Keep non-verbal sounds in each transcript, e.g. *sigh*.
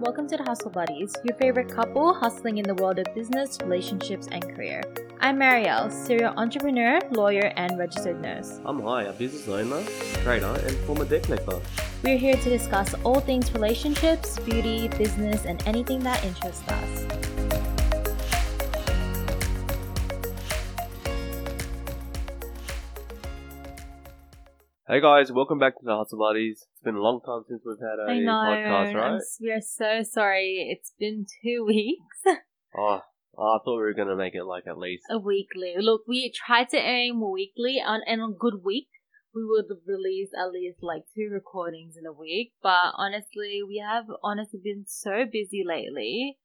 Welcome to the Hustle Buddies, your favorite couple hustling in the world of business, relationships, and career. I'm Marielle, serial entrepreneur, lawyer, and registered nurse. I'm Hai, a business owner, trader, and former deck. We're here to discuss all things relationships, beauty, business, and anything that interests us. Hey guys, welcome back to the Hustle Buddies. It's been a long time since we've had a I know. podcast, I'm right? we are so sorry. It's been two *laughs* weeks. Oh, I thought we were gonna make it like at least. a weekly. Look, we tried to aim weekly, on and on a good week, we would release at least like two recordings in a week. But honestly, we have honestly been so busy lately.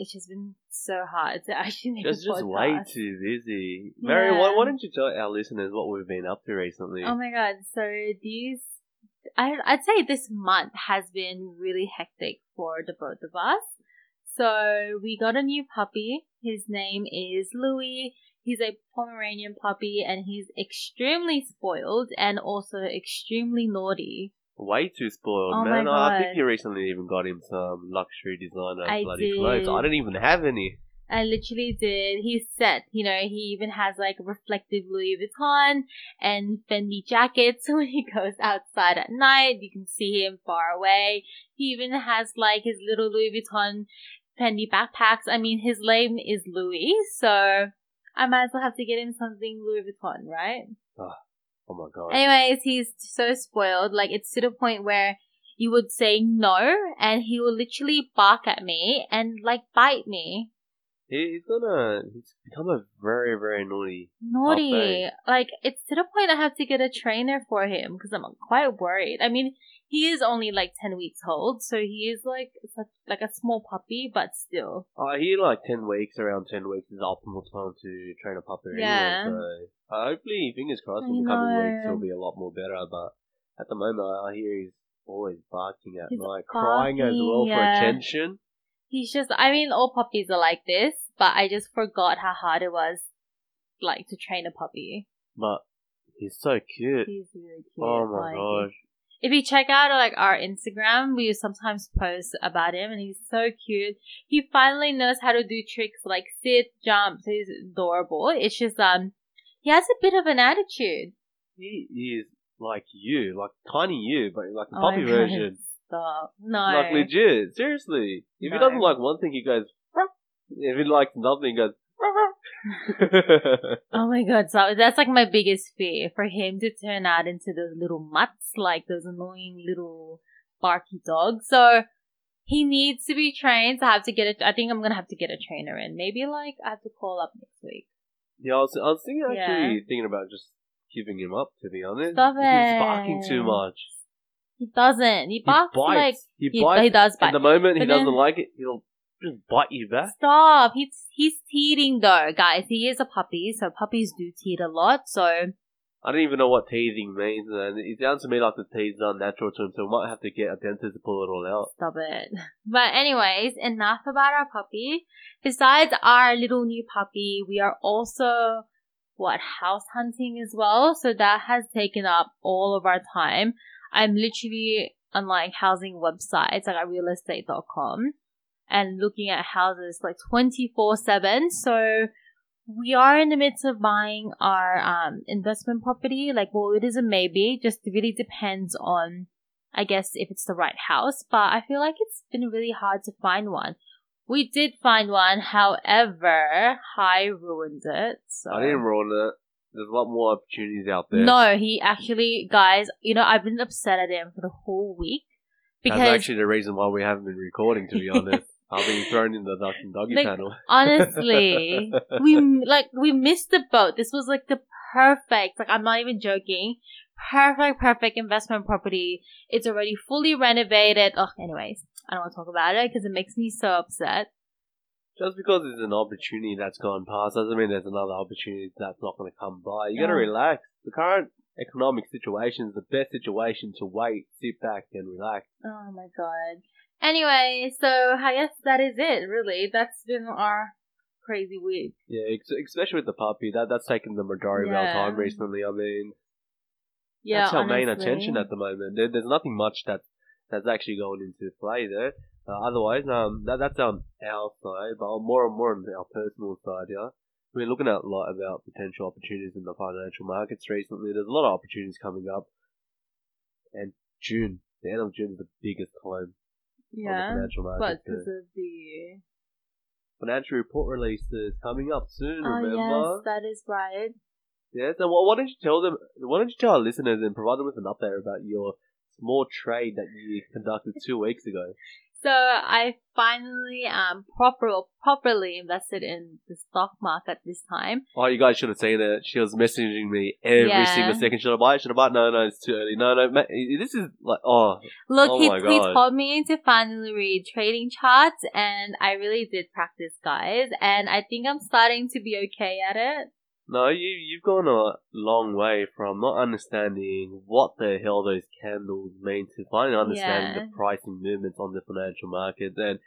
It's just been so hard to *laughs* actually make Just, a just way podcast. too busy. Mary, why, why don't you tell our listeners what we've been up to recently? Oh my god! So these, I I'd say this month has been really hectic for the both of us. So we got a new puppy. His name is Louis. He's a Pomeranian puppy, and he's extremely spoiled and also extremely naughty. Way too spoiled, Oh man. I think you recently even got him some luxury designer I bloody did. clothes. I didn't even have any. I literally did. He's set. You know, he even has like reflective Louis Vuitton and Fendi jackets So *laughs* when he goes outside at night. You can see him far away. He even has like his little Louis Vuitton Fendi backpacks. I mean, his name is Louis, so I might as well have to get him something Louis Vuitton, right? Oh Oh my god. Anyways, he's so spoiled. Like, it's to the point where you would say no, and he will literally bark at me and like bite me. He, he's gonna. He's become a very, very naughty. naughty. Like it's to the point I have to get a trainer for him because I'm quite worried. I mean, he is only like ten weeks old, so he is like such like a small puppy, but still. I hear like 10 weeks, around 10 weeks is the optimal time to train a puppy Yeah. anyway, so uh, hopefully, fingers crossed, in the coming weeks it'll be a lot more better, but at the moment I hear he's always barking at He's night, crying as well yeah. for attention. He's just. I mean, all puppies are like this, but I just forgot how hard it was, like to train a puppy. But he's so cute. He's really cute. oh my like, gosh. If you check out like our Instagram, we sometimes post about him, and he's so cute. He finally knows how to do tricks like sit, jump. So he's adorable. It's just um, he has a bit of an attitude. He is like you, like tiny you, but like a Oh my puppy God, version. Stop. No. Like legit, seriously. If he doesn't like one thing, he goes. If he likes nothing, he goes. *laughs* Oh my god, so that's like my biggest fear for him to turn out into those little mutts, like those annoying little barky dogs. So he needs to be trained. So I have to get it. I think I'm gonna have to get a trainer in. Maybe like I have to call up next week. Yeah, I was, I was thinking actually Yeah. thinking about just giving him up. To be honest, Stop he's barking too much. He doesn't. He He barks bites. like he he, bites. he does At bite. the moment, he then- doesn't like it. He'll just bite you back. Stop. He's he's teething though, guys. He is a puppy, so puppies do teeth a lot. So I don't even know what teething means, and it sounds to me like the teeth's unnatural to him. So we might have to get a dentist to pull it all out. Stop it. *laughs* But anyways, enough about our puppy. Besides our little new puppy, we are also what house hunting as well. So that has taken up all of our time. I'm literally on like housing websites like at realestate.com and looking at houses like 24 7. So we are in the midst of buying our um, investment property. Like, well, it is a maybe. Just really depends on I guess if it's the right house, but I feel like it's been really hard to find one. We did find one, however, Hai ruined it. So. I didn't ruin it. There's a lot more opportunities out there. No, he actually, guys, you know, I've been upset at him for the whole week because That's actually the reason why we haven't been recording. To be *laughs* honest, I've been thrown in the duck and doggy Like, panel. honestly, *laughs* we like we missed the boat. This was like the perfect, like I'm not even joking, perfect, perfect investment property. It's already fully renovated. Oh, anyways, I don't want to talk about it because it makes me so upset. Just because it's an opportunity that's gone past doesn't mean there's another opportunity that's not going to come by. You got to relax. The current economic situation is the best situation to wait, sit back, and relax. Oh my god. Anyway, so I guess that is it. Really, that's been our crazy week. Yeah, ex- especially with the puppy, that that's taken the majority of our time recently. I mean, Yeah, that's our main attention at the moment. There, there's nothing much that that's actually going into play there. Uh, otherwise, um, that, that's on our side, but more and more on our personal side here. We're looking at a lot about potential opportunities in the financial markets recently. There's a lot of opportunities coming up, and June, the end of June is the biggest time Yeah. on the financial But because The of the. financial report releases coming up soon. Oh, remember? yes, that is right. Yes, and why why don't you tell them? Why don't you tell our listeners and provide them with an update about your small trade that you conducted two weeks ago? So I finally um proper properly invested in the stock market this time. Oh, you guys should have seen it. She was messaging me every Yeah. single second. Should I buy it? Should I buy it? No, no, it's too early. No, no, ma- this is like, oh, Look, Oh he, he told me to finally read trading charts, and I really did practice, guys. And I think I'm starting to be okay at it. No, you you've gone a long way from not understanding what the hell those candles mean to finally understanding Yeah. the pricing movements on the financial markets. And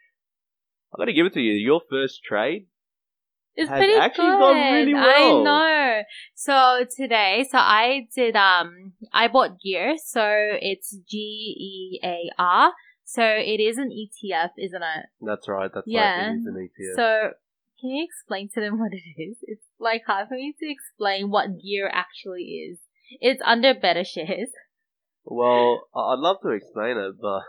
I got to give it to you. Your first trade It's Has pretty actually good. gone really well. I know. So today, so I did um I bought gear, so it's G E A R. So it is an ETF, isn't it? That's right. That's Yeah. right. It is an ETF. So can you explain to them *laughs* what it is? It's like hard for me to explain what gear actually is. It's under BetaShares. well, I'd love to explain it, but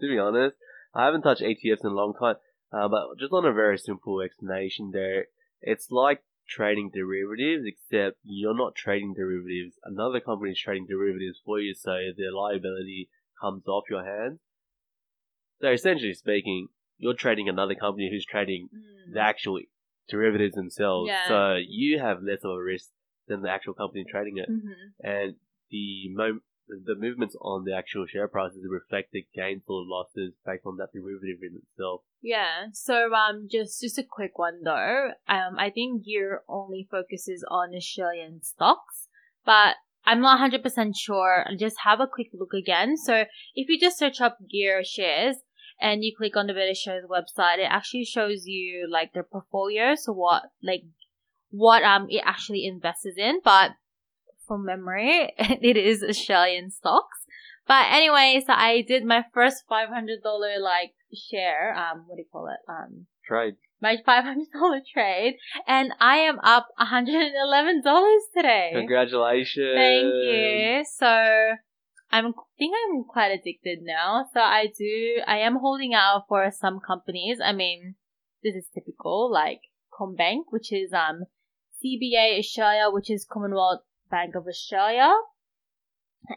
to be honest, I haven't touched ETFs in a long time. Uh, but just on a very simple explanation there, it's like trading derivatives, except you're not trading derivatives. Another company is trading derivatives for you, so the liability comes off your hands. So essentially speaking, you're trading another company who's trading Mm. the actual derivatives themselves. Yeah. So you have less of a risk than the actual company trading it. Mhm. And the mo- the movements on the actual share prices reflect the gains or losses based on that derivative in itself. Yeah. So um just just a quick one though. Um I think Gear only focuses on Australian stocks, but I'm not 100% sure. Just have a quick look again. So if you just search up Gear shares and you click on the BetaShares website, it actually shows you like their portfolio, so what like what um it actually invests in, but from memory, *laughs* it is Australian stocks. But anyway, so I did my first five hundred dollar like share. Um, what do you call it? Um, Trade. my *laughs* five hundred dollar trade, and I am up one hundred and eleven dollars today. Congratulations. Thank you. So I'm think I'm quite addicted now. So I do I am holding out for some companies. I mean, this is typical, like CommBank, which is um CBA Australia, which is Commonwealth Bank of Australia,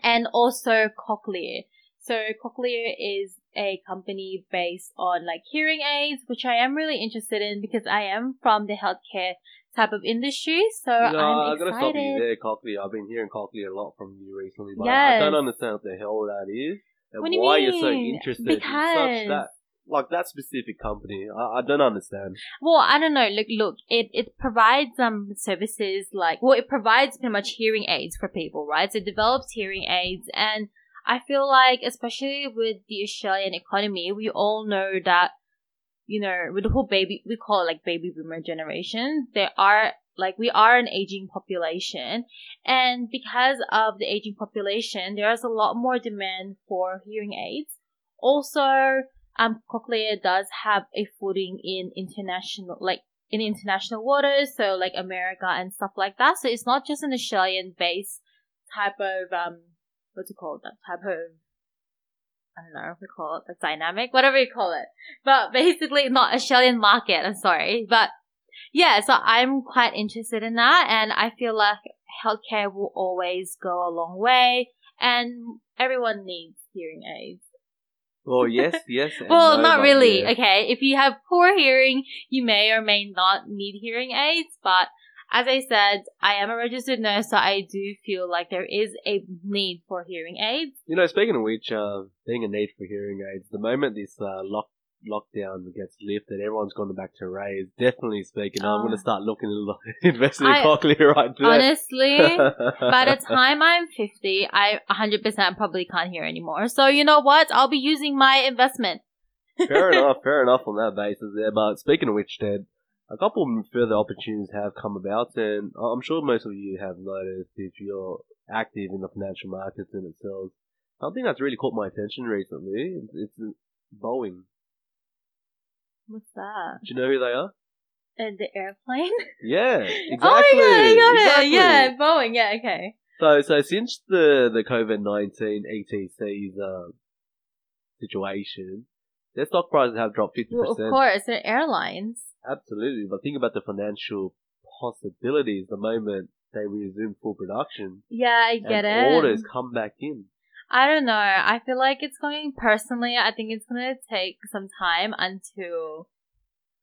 and also Cochlear. So Cochlear is a company based on like hearing aids, which I am really interested in because I am from the healthcare type of industry. So No, I'm I gotta stop you there, Cochlear. I've been hearing Cochlear a lot from you recently, but I don't understand what the hell that is and What do you why you're so interested in such that like that specific company. I, I don't understand. Well, I don't know. Look, look, it, it provides um services like well, it provides pretty much hearing aids for people, right? So it develops hearing aids, and I feel like, especially with the Australian economy, we all know that you know with the whole baby, we call it like baby boomer generation. There are like we are an aging population, and because of the aging population, there's a lot more demand for hearing aids. Also, um, Cochlear does have a footing in international, like in international waters, so like America and stuff like that. So it's not just an Australian-based type of um, what's it called? That type of I don't know what we call it, the dynamic, whatever you call it. But basically, not Australian market. I'm sorry, but yeah. So I'm quite interested in that, and I feel like healthcare will always go a long way, and everyone needs hearing aids. Well, yes, *laughs* yes. Well, no, not really. Okay, if you have poor hearing, you may or may not need hearing aids, but as I said, I am a registered nurse, so I do feel like there is a need for hearing aids. You know, speaking of which, uh, being a need for hearing aids, the moment this uh, lock lockdown gets lifted, everyone's gone back to raise. Definitely speaking, I'm Oh. going to start looking at investing in Cochlear right there. Honestly, *laughs* by the time I'm 50, I 100% probably can't hear anymore. So you know what? I'll be using my investment. fair *laughs* enough, fair enough on that basis there. But speaking of which, Ted, a couple further opportunities have come about, and I'm sure most of you have noticed if you're active in the financial markets in itself. Something that's really caught my attention recently, it's Boeing. What's that? Do you know who they are? Uh, the airplane? *laughs* Yeah, exactly. Oh my god, I got exactly. it. Yeah, Boeing. Yeah, okay. So, so since the the COVID nineteen ETC's um, situation, their stock prices have dropped fifty Well, of course, they're airlines. Absolutely, but think about the financial possibilities the moment they resume full production Yeah, I get it. orders come back in. I don't know. I feel like it's going personally. I think it's going to take some time until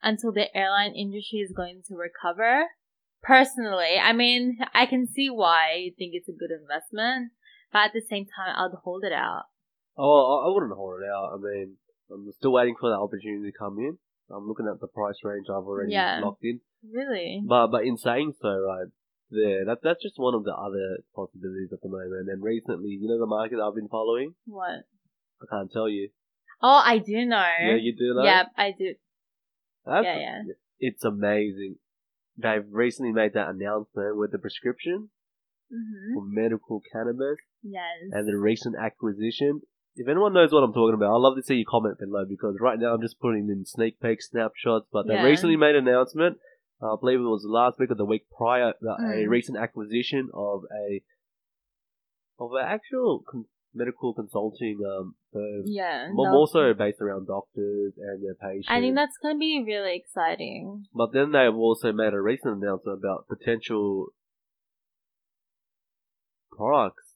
until the airline industry is going to recover. Personally, I mean, I can see why you think it's a good investment, but at the same time, I'd hold it out. Oh, I wouldn't hold it out. I mean, I'm still waiting for that opportunity to come in. I'm looking at the price range I've already Yeah. locked in. Really? But but in saying so, right there, that that's just one of the other possibilities at the moment. And recently, you know, the market I've been following. What? I can't tell you. Oh, I do know. Yeah, you do know. Yep, I do. That's, Yeah, yeah. It's amazing. They've recently made that announcement with the prescription hmm for medical cannabis Yes. and the recent acquisition. If anyone knows what I'm talking about, I'd love to see you comment below because right now I'm just putting in sneak peek snapshots. But they Yeah. recently made an announcement. Uh, I believe it was last week or the week prior. That A Mm. recent acquisition of a of an actual con- medical consulting um firm. yeah. But more so based around doctors and their patients. I think that's going to be really exciting. But then they've also made a recent announcement about potential products,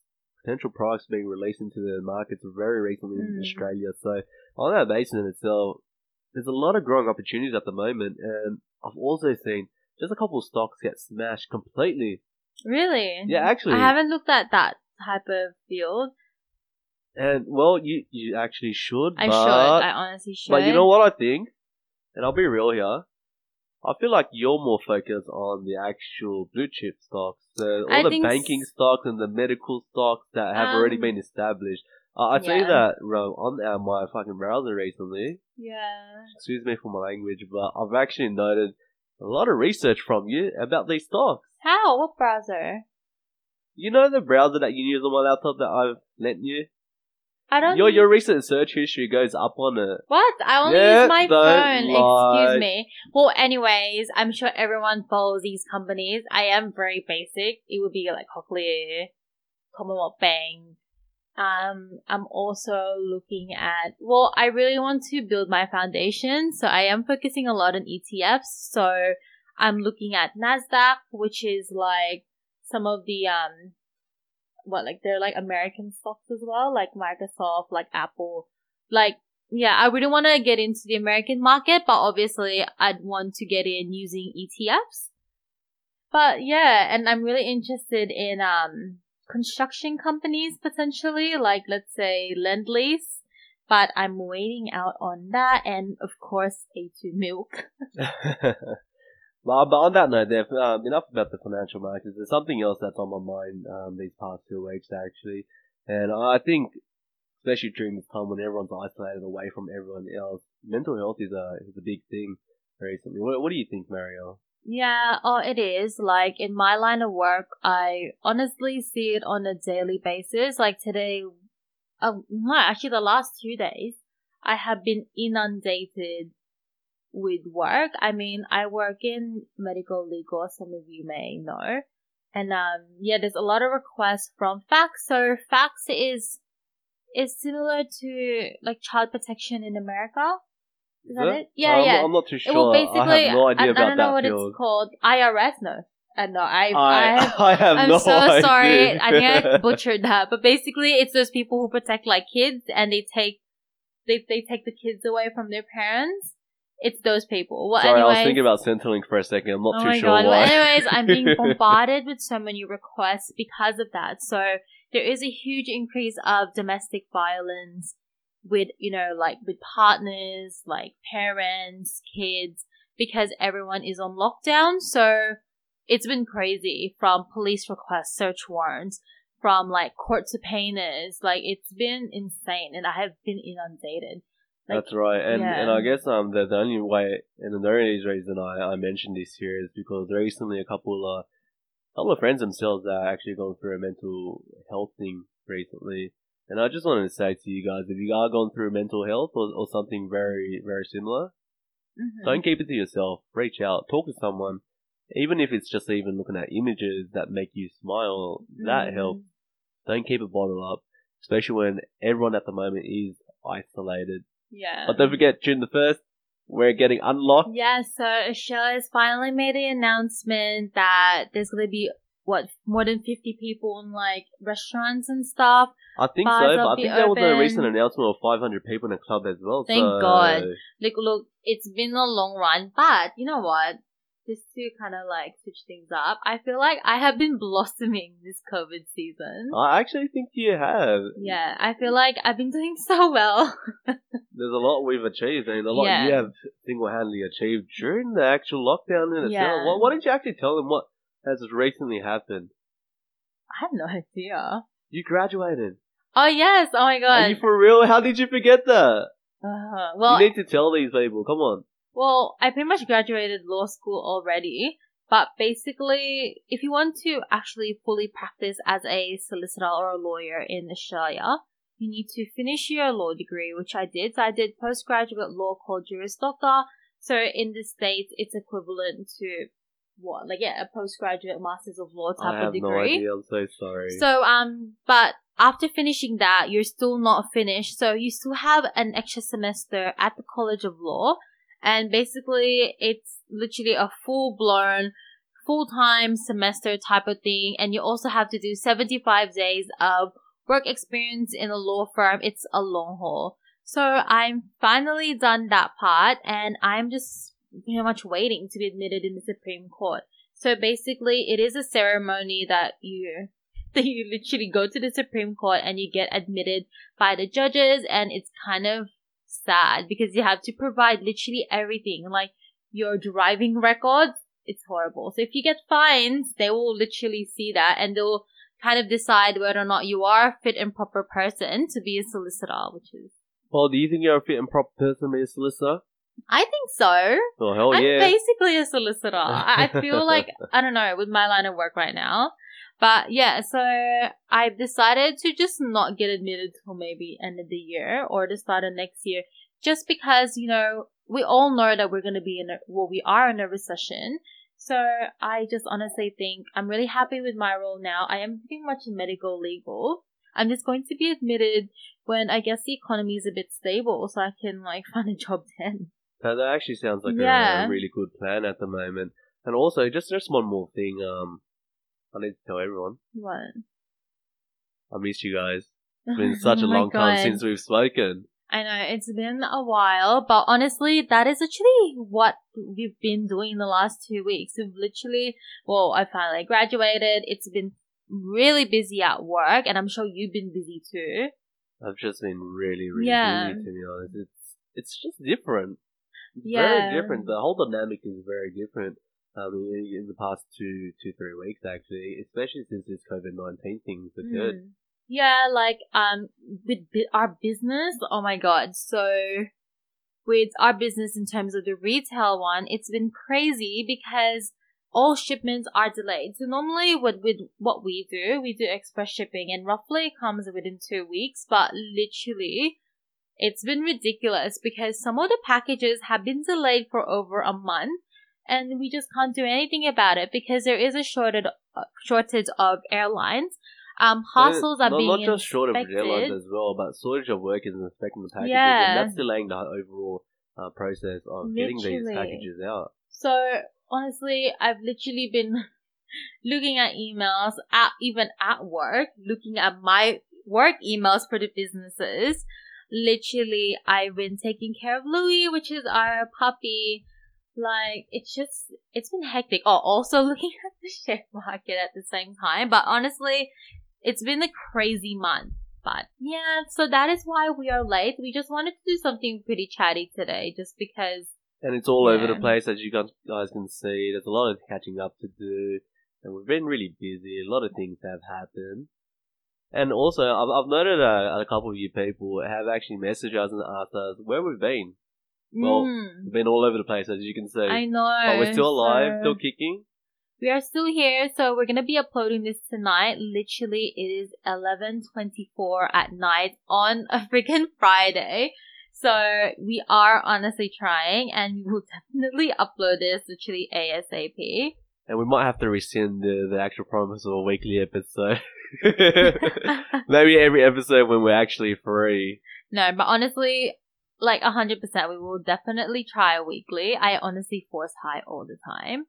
potential products being released into the markets very recently in Mm. Australia. So on that basis in itself, there's a lot of growing opportunities at the moment, and I've also seen just a couple of stocks get smashed completely. Really? Yeah, actually, I haven't looked at that type of field. and well, you you actually should. I but, should. I honestly should. But you know what I think, and I'll be real here. I feel like you're more focused on the actual blue chip stocks, the, all I the banking s- stocks and the medical stocks that have already Um, been established. Uh, I see yeah. that bro, on uh, my fucking browser recently. Yeah. Excuse me for my language, but I've actually noted a lot of research from you about these stocks. How? What browser? You know the browser that you use on my laptop that I've lent you. I don't. Your your recent search history goes up on it. What? I only Yeah, use my phone. lie. Excuse me. Well, anyways, I'm sure everyone follows these companies. I am very basic. It would be like Cochlear, Commonwealth Bank. Um, I'm also looking at, well, I really want to build my foundation. So I am focusing a lot on ETFs. So I'm looking at NASDAQ, which is like some of the, um, what, like they're like American stocks as well, like Microsoft, like Apple, like yeah, I wouldn't want to get into the American market, but obviously I'd want to get in using ETFs. But yeah, and I'm really interested in um construction companies potentially, like let's say Lendlease. But I'm waiting out on that, and of course A2 Milk. *laughs* *laughs* well, but on that note, there, um, enough about the financial markets. There's something else that's on my mind um, these past two weeks, actually. And I think, especially during this time when everyone's isolated away from everyone else, mental health is a, is a big thing recently. What, what do you think, Mario? Yeah, oh, it is. Like in my line of work, I honestly see it on a daily basis. Like today, um, no, actually the last two days, I have been inundated with work. I mean, I work in medical legal, some of you may know. And um, yeah, there's a lot of requests from FACS. So FACS is is similar to like child protection in America. Is that it? it? Yeah, I'm, yeah. I'm not too sure. Well, basically, I have no idea I, about I don't know what field. it's called. IRS, no. Uh, no, I, I, I, *laughs* have, I have I'm no so idea. sorry. I think I *laughs* butchered that. But basically, it's those people who protect like kids and they take, they, they take the kids away from their parents. It's those people. Well, Sorry, I was thinking about Centrelink for a second. I'm not oh too sure god. why. Well, anyways, I'm being *laughs* bombarded with so many requests because of that. So there is a huge increase of domestic violence with, you know, like with partners, like parents, kids, because everyone is on lockdown. So it's been crazy from police requests, search warrants, from like court subpoenas. Like it's been insane and I have been inundated. Like, That's right, and yeah. and I guess um the, the only way and the only reason I, I mentioned this here is because recently a couple uh a couple of friends themselves are actually going through a mental health thing recently, and I just wanted to say to you guys if you are going through mental health or, or something very very similar, Mhm. Don't keep it to yourself. Reach out. Talk to someone. Even if it's just even looking at images that make you smile, that Mm. helps. Don't keep it bottled up, especially when everyone at the moment is isolated. Yeah. But don't forget, June the 1st, we're getting unlocked. Yeah, so Australia's finally made the announcement that there's gonna be what more than fifty people in like restaurants and stuff. I think Bars so, but I think there was a recent announcement of 500 people in the club as well. Thank so- God. Like, look, it's been a long run, but you know what? Just to kind of like switch things up, I feel like I have been *laughs* blossoming this COVID season. I actually think you have. Yeah, I feel like I've been doing so well. *laughs* There's a lot we've achieved, and a lot Yeah. you have single-handedly achieved during the actual lockdown in itself. Yeah. Why, why don't you actually tell them what has recently happened? I have no idea. You graduated. Oh yes! Oh my God. Are you for real? How did you forget that? Uh, well, you need to tell these people. Come on. Well, I pretty much graduated law school already, but basically, if you want to actually fully practice as a solicitor or a lawyer in Australia, you need to finish your law degree, which I did. So I did postgraduate law called Juris Doctor. So in the States, it's equivalent to what? Like, yeah, a postgraduate Masters of Law type I have of no degree. idea. I'm so sorry. So, um, but after finishing that, you're still not finished. So you still have an extra semester at the College of Law. And basically, it's literally a full blown, full time semester type of thing. And you also have to do 75 days of work experience in a law firm. It's a long haul. So I'm finally done that part and I'm just pretty much waiting to be admitted in the Supreme Court. So basically, it is a ceremony that you *laughs* that you literally go to the Supreme Court and you get admitted by the judges, and it's kind of sad because you have to provide literally everything, like your driving records. It's horrible. So if you get fines, they will literally see that and they'll kind of decide whether or not you are a fit and proper person to be a solicitor, which is well, do you think you're a fit and proper person to be a solicitor? I think so. Oh hell yeah. I'm basically a solicitor. I I feel *laughs* like I don't know with my line of work right now, but yeah. So I've decided to just not get admitted till maybe end of the year or the start of next year, just because you know we all know that we're gonna be in a well we are in a recession. So I just honestly think I'm really happy with my role now. I am pretty much in medical legal. I'm just going to be admitted when I guess the economy is a bit stable, so I can like *laughs* find a job then. That, that actually sounds like a- a, really good plan at the moment. And also, just just one more thing. Um, I need to tell everyone. What? I miss you guys. *laughs* It's been such a Oh long time since we've spoken. I know it's been a while, but honestly, that is actually what we've been doing the last two weeks. We've literally, well, I finally graduated. It's been really busy at work, and I'm sure you've been busy too. I've just been really, really Yeah. busy to be honest. It's it's just different. It's Yeah. very different. The whole dynamic is very different. Mean, in the past two, two, three weeks actually, especially since this COVID nineteen thing's occurred. Mm. Yeah, like um, with our business. Oh my god! So with our business in terms of the retail one, it's been crazy because all shipments are delayed. So normally, what with what we do, we do express shipping, and roughly it comes within two weeks. But literally, it's been ridiculous because some of the packages have been delayed for over a month, and we just can't do anything about it because there is a shortage uh, shortage of airlines. Um, parcels are not, being not just short of inspected. airlines as well, but shortage of workers inspecting the packages, Yeah. and that's delaying the overall uh, process of getting these packages out. So honestly, I've literally been *laughs* looking at emails at even at work, looking at my work emails for the businesses. Literally, I've been taking care of Louis, which is our puppy. Like it's just it's been hectic. Oh, also *laughs* looking at the share market at the same time. But honestly, it's been a crazy month. But yeah, so that is why we are late. We just wanted to do something pretty chatty today, just because And it's all over the place, as you guys guys can see. There's a lot of catching up to do, and we've been really busy. A lot of things have happened. And also, I've, I've noted uh, a couple of you people have actually messaged us and asked us where we've been. Well, Mm. We've been all over the place, as you can see. I know. But we're still alive, so- still kicking. We are still here, so we're gonna be uploading this tonight. Literally, it is eleven twenty four at night on a freaking Friday. So we are honestly trying and we will *laughs* definitely upload this literally ASAP. And we might have to rescind the, the actual promise of a weekly episode. *laughs* *laughs* Maybe every episode when we're actually free. No, but honestly, like 100% we will definitely try weekly. I honestly force Hai all the time.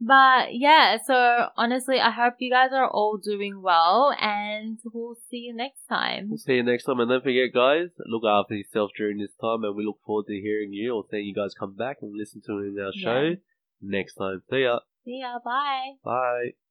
But yeah, so honestly, I hope you guys are all doing well and we'll see you next time. We'll see you next time. And don't forget, guys, look after yourself during this time. And we look forward to hearing you or seeing you guys come back and listen to our show Yeah. next time. See ya. See ya. Bye. Bye.